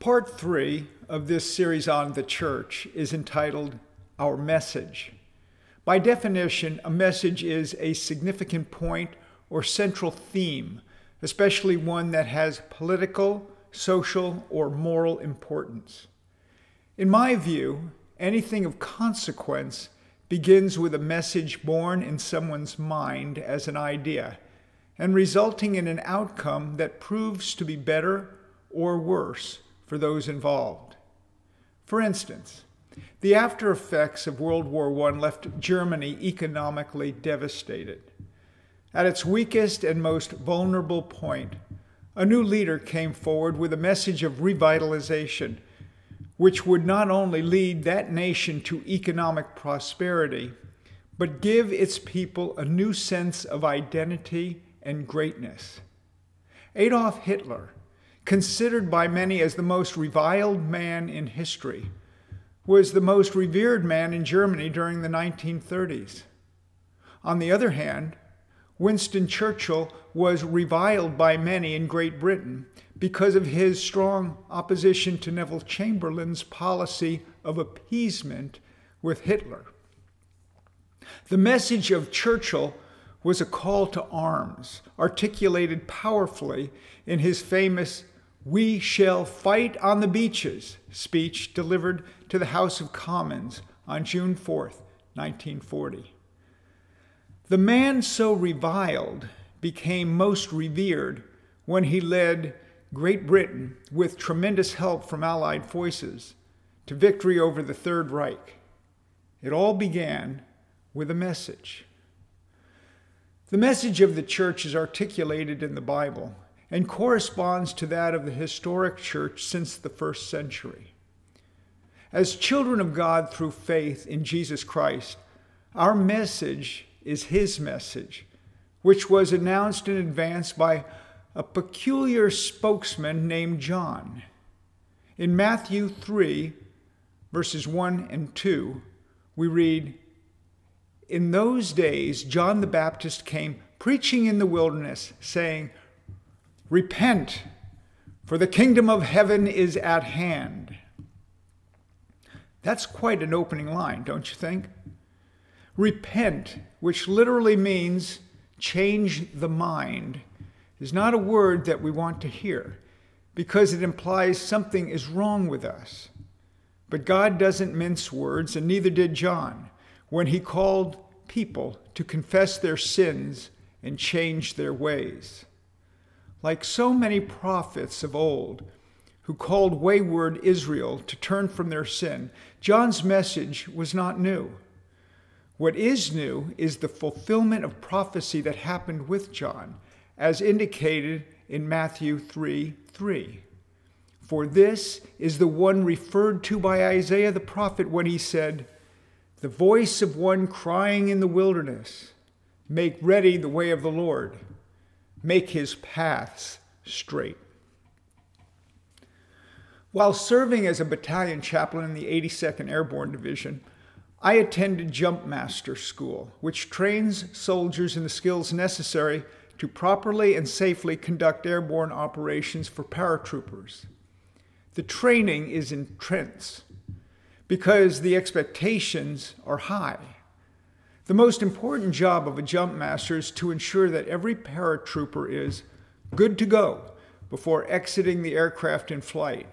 Part three of this series on the church is entitled Our Message. By definition, a message is a significant point or central theme, especially one that has political, social, or moral importance. In my view, anything of consequence begins with a message born in someone's mind as an idea and resulting in an outcome that proves to be better or worse for those involved. For instance, the after effects of World War I left Germany economically devastated. At its weakest and most vulnerable point, a new leader came forward with a message of revitalization, which would not only lead that nation to economic prosperity, but give its people a new sense of identity and greatness. Adolf Hitler considered by many as the most reviled man in history, was the most revered man in Germany during the 1930s. On the other hand, Winston Churchill was reviled by many in Great Britain because of his strong opposition to Neville Chamberlain's policy of appeasement with Hitler. The message of Churchill was a call to arms, articulated powerfully in his famous we shall fight on the beaches speech delivered to the House of Commons on June 4, 1940. The man so reviled became most revered when he led Great Britain, with tremendous help from Allied forces, to victory over the Third Reich. It all began with a message. The message of the church is articulated in the Bible and corresponds to that of the historic church since the first century. As children of God through faith in Jesus Christ, our message is His message, which was announced in advance by a peculiar spokesman named John. In Matthew 3, verses 1 and 2, we read, In those days, John the Baptist came preaching in the wilderness, saying, Repent, for the kingdom of heaven is at hand. That's quite an opening line, don't you think? Repent, which literally means change the mind, is not a word that we want to hear because it implies something is wrong with us. But God doesn't mince words, and neither did John when he called people to confess their sins and change their ways. Like so many prophets of old who called wayward Israel to turn from their sin, John's message was not new. What is new is the fulfillment of prophecy that happened with John, as indicated in Matthew 3 3. For this is the one referred to by Isaiah the prophet when he said, The voice of one crying in the wilderness, Make ready the way of the Lord make his paths straight. While serving as a battalion chaplain in the 82nd Airborne Division, I attended Jumpmaster School, which trains soldiers in the skills necessary to properly and safely conduct airborne operations for paratroopers. The training is intense because the expectations are high. The most important job of a jump master is to ensure that every paratrooper is good to go before exiting the aircraft in flight.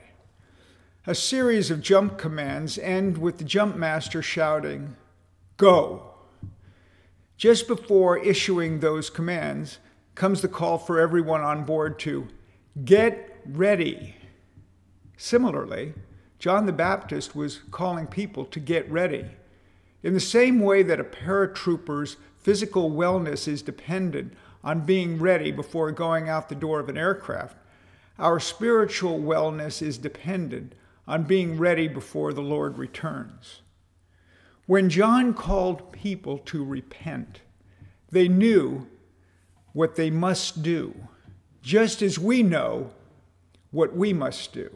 A series of jump commands end with the jump master shouting, Go! Just before issuing those commands comes the call for everyone on board to get ready. Similarly, John the Baptist was calling people to get ready. In the same way that a paratrooper's physical wellness is dependent on being ready before going out the door of an aircraft, our spiritual wellness is dependent on being ready before the Lord returns. When John called people to repent, they knew what they must do, just as we know what we must do.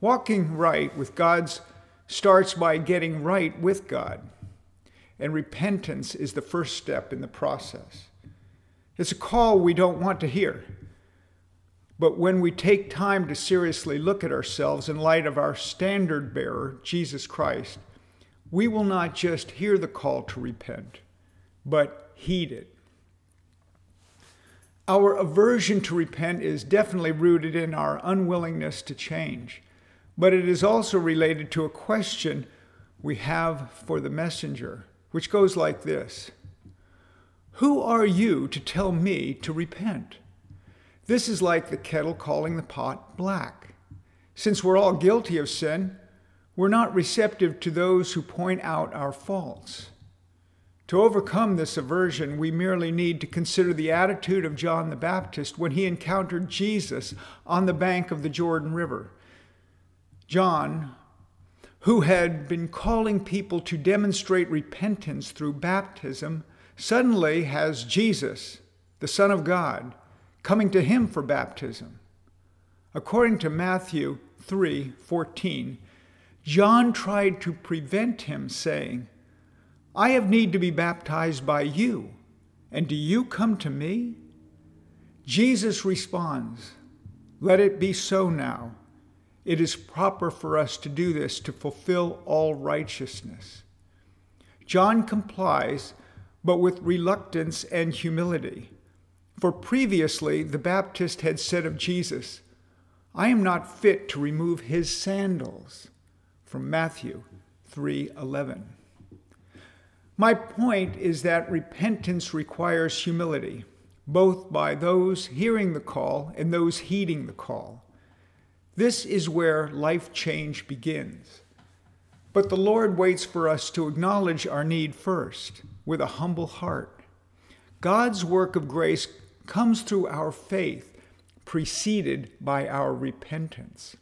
Walking right with God's starts by getting right with God. And repentance is the first step in the process. It's a call we don't want to hear. But when we take time to seriously look at ourselves in light of our standard bearer, Jesus Christ, we will not just hear the call to repent, but heed it. Our aversion to repent is definitely rooted in our unwillingness to change, but it is also related to a question we have for the messenger, which goes like this Who are you to tell me to repent? This is like the kettle calling the pot black. Since we're all guilty of sin, we're not receptive to those who point out our faults. To overcome this aversion, we merely need to consider the attitude of John the Baptist when he encountered Jesus on the bank of the Jordan River. John, who had been calling people to demonstrate repentance through baptism, suddenly has Jesus, the Son of God, coming to him for baptism. According to Matthew 3:14, John tried to prevent him saying, "I have need to be baptized by you, and do you come to me?" Jesus responds, "Let it be so now. It is proper for us to do this to fulfill all righteousness." John complies, but with reluctance and humility. For previously the Baptist had said of Jesus, I am not fit to remove his sandals. From Matthew 3:11. My point is that repentance requires humility, both by those hearing the call and those heeding the call. This is where life change begins. But the Lord waits for us to acknowledge our need first with a humble heart. God's work of grace comes through our faith, preceded by our repentance.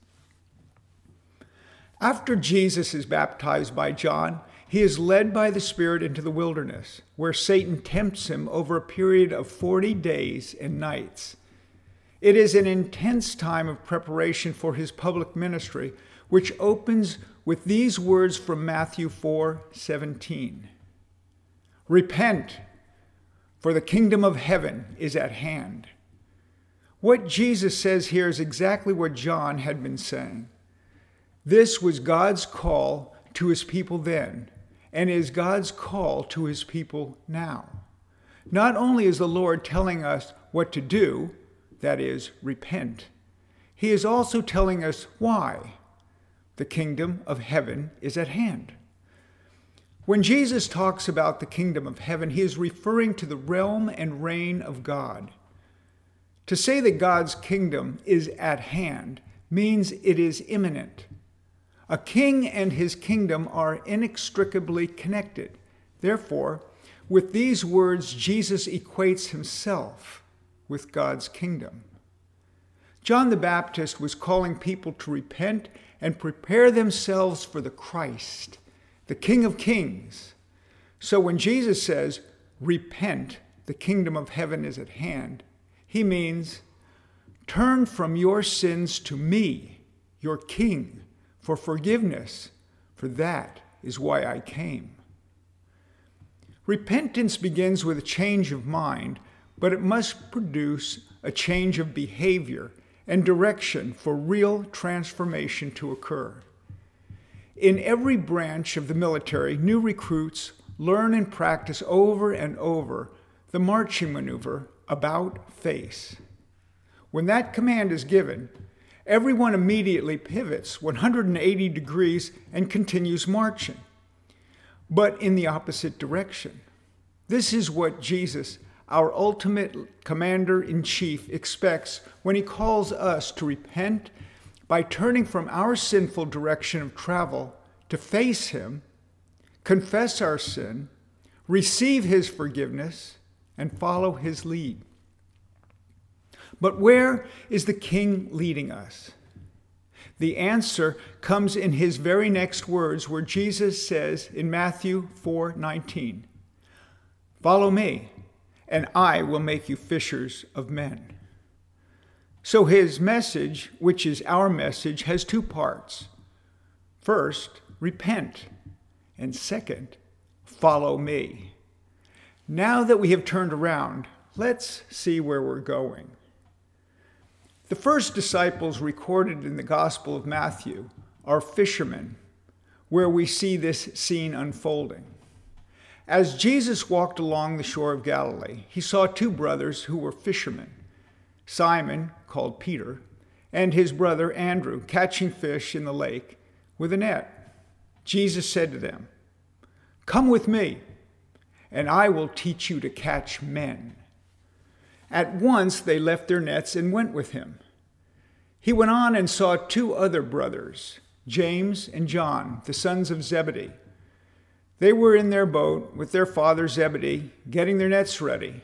After Jesus is baptized by John, he is led by the Spirit into the wilderness, where Satan tempts him over a period of 40 days and nights. It is an intense time of preparation for his public ministry, which opens with these words from Matthew 4 17. Repent, for the kingdom of heaven is at hand. What Jesus says here is exactly what John had been saying. This was God's call to his people then, and is God's call to his people now. Not only is the Lord telling us what to do, that is, repent, he is also telling us why. The kingdom of heaven is at hand. When Jesus talks about the kingdom of heaven, he is referring to the realm and reign of God. To say that God's kingdom is at hand means it is imminent. A king and his kingdom are inextricably connected. Therefore, with these words, Jesus equates himself with God's kingdom. John the Baptist was calling people to repent and prepare themselves for the Christ the King of Kings. So when Jesus says, Repent, the kingdom of heaven is at hand, he means, Turn from your sins to me, your King, for forgiveness, for that is why I came. Repentance begins with a change of mind, but it must produce a change of behavior and direction for real transformation to occur. In every branch of the military, new recruits learn and practice over and over the marching maneuver about face. When that command is given, everyone immediately pivots 180 degrees and continues marching, but in the opposite direction. This is what Jesus, our ultimate commander in chief, expects when he calls us to repent by turning from our sinful direction of travel to face Him, confess our sin, receive His forgiveness, and follow His lead. But where is the King leading us? The answer comes in his very next words where Jesus says in Matthew 4:19, "Follow me, and I will make you fishers of men." So his message, which is our message, has two parts. First, repent, and second, follow me. Now that we have turned around, let's see where we're going. The first disciples recorded in the Gospel of Matthew are fishermen, where we see this scene unfolding. As Jesus walked along the shore of Galilee, he saw two brothers who were fishermen Simon, called Peter, and his brother Andrew, catching fish in the lake with a net. Jesus said to them, Come with me, and I will teach you to catch men. At once they left their nets and went with him. He went on and saw two other brothers, James and John, the sons of Zebedee. They were in their boat with their father Zebedee, getting their nets ready.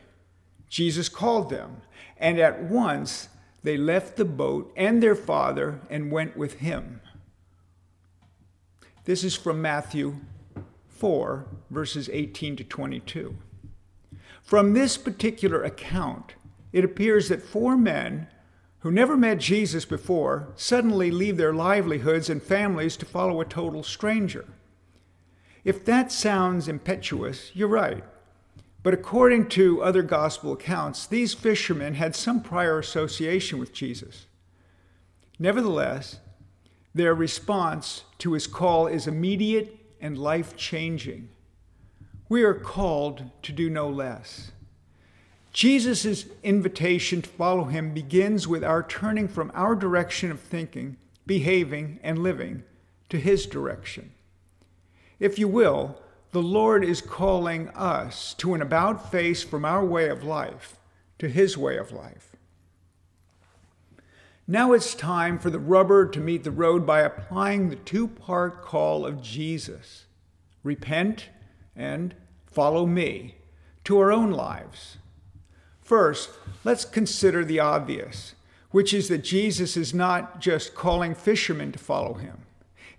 Jesus called them, and at once they left the boat and their father and went with him. This is from Matthew 4, verses 18 to 22. From this particular account, it appears that four men who never met Jesus before suddenly leave their livelihoods and families to follow a total stranger. If that sounds impetuous, you're right. But according to other gospel accounts, these fishermen had some prior association with Jesus. Nevertheless, their response to his call is immediate and life changing. We are called to do no less. Jesus' invitation to follow him begins with our turning from our direction of thinking, behaving, and living to his direction. If you will, the Lord is calling us to an about face from our way of life to his way of life. Now it's time for the rubber to meet the road by applying the two part call of Jesus repent and follow me to our own lives. First, let's consider the obvious, which is that Jesus is not just calling fishermen to follow him.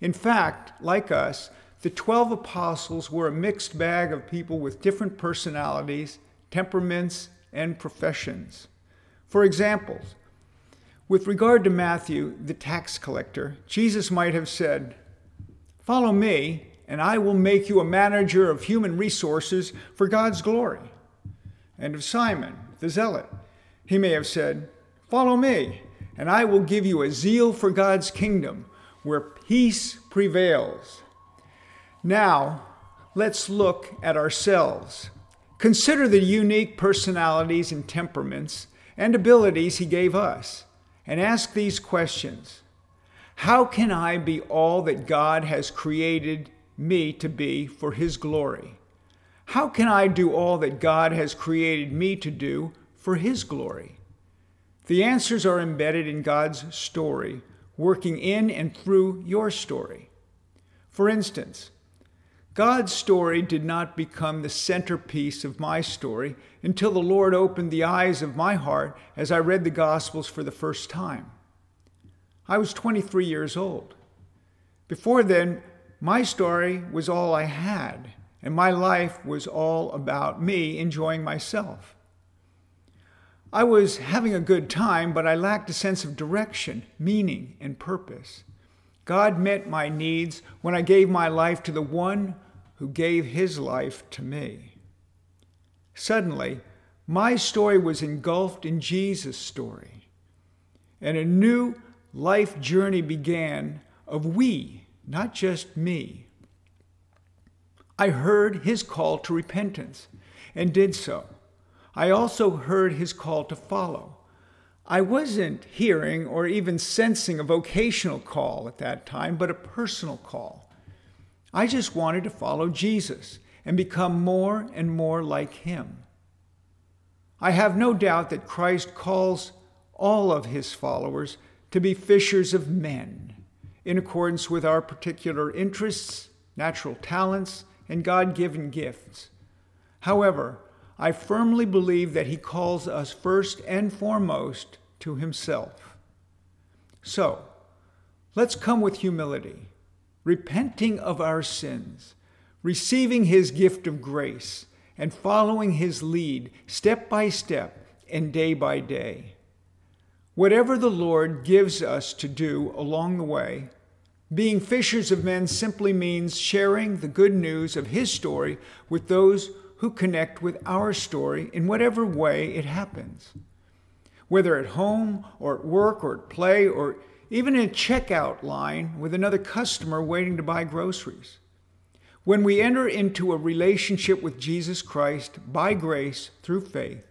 In fact, like us, the 12 apostles were a mixed bag of people with different personalities, temperaments, and professions. For example, with regard to Matthew, the tax collector, Jesus might have said, Follow me, and I will make you a manager of human resources for God's glory. And of Simon, the zealot. He may have said, Follow me, and I will give you a zeal for God's kingdom where peace prevails. Now, let's look at ourselves. Consider the unique personalities and temperaments and abilities He gave us, and ask these questions How can I be all that God has created me to be for His glory? How can I do all that God has created me to do for His glory? The answers are embedded in God's story, working in and through your story. For instance, God's story did not become the centerpiece of my story until the Lord opened the eyes of my heart as I read the Gospels for the first time. I was 23 years old. Before then, my story was all I had and my life was all about me enjoying myself. I was having a good time, but I lacked a sense of direction, meaning, and purpose. God met my needs when I gave my life to the one who gave his life to me. Suddenly, my story was engulfed in Jesus' story, and a new life journey began of we, not just me. I heard his call to repentance and did so. I also heard his call to follow. I wasn't hearing or even sensing a vocational call at that time, but a personal call. I just wanted to follow Jesus and become more and more like him. I have no doubt that Christ calls all of his followers to be fishers of men in accordance with our particular interests, natural talents, and God given gifts. However, I firmly believe that He calls us first and foremost to Himself. So, let's come with humility, repenting of our sins, receiving His gift of grace, and following His lead step by step and day by day. Whatever the Lord gives us to do along the way, being fishers of men simply means sharing the good news of His story with those who connect with our story in whatever way it happens. whether at home or at work or at play or even in a checkout line with another customer waiting to buy groceries. When we enter into a relationship with Jesus Christ by grace through faith,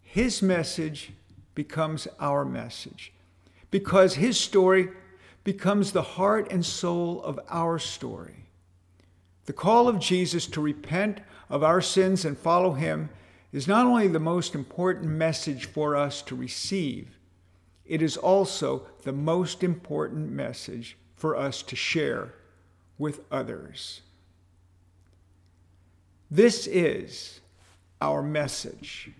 his message becomes our message because his story becomes the heart and soul of our story. The call of Jesus to repent of our sins and follow him is not only the most important message for us to receive, it is also the most important message for us to share with others. This is our message.